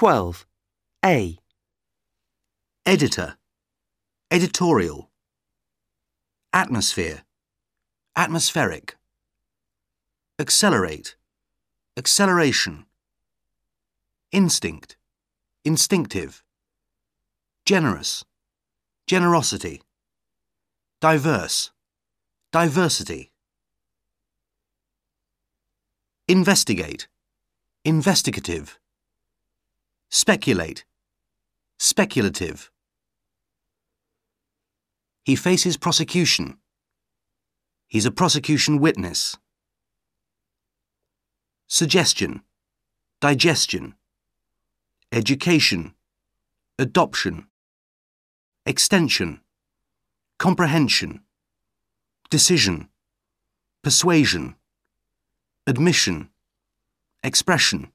12. A. Editor. Editorial. Atmosphere. Atmospheric. Accelerate. Acceleration. Instinct. Instinctive. Generous. Generosity. Diverse. Diversity. Investigate. Investigative. Speculate. Speculative. He faces prosecution. He's a prosecution witness. Suggestion. Digestion. Education. Adoption. Extension. Comprehension. Decision. Persuasion. Admission. Expression.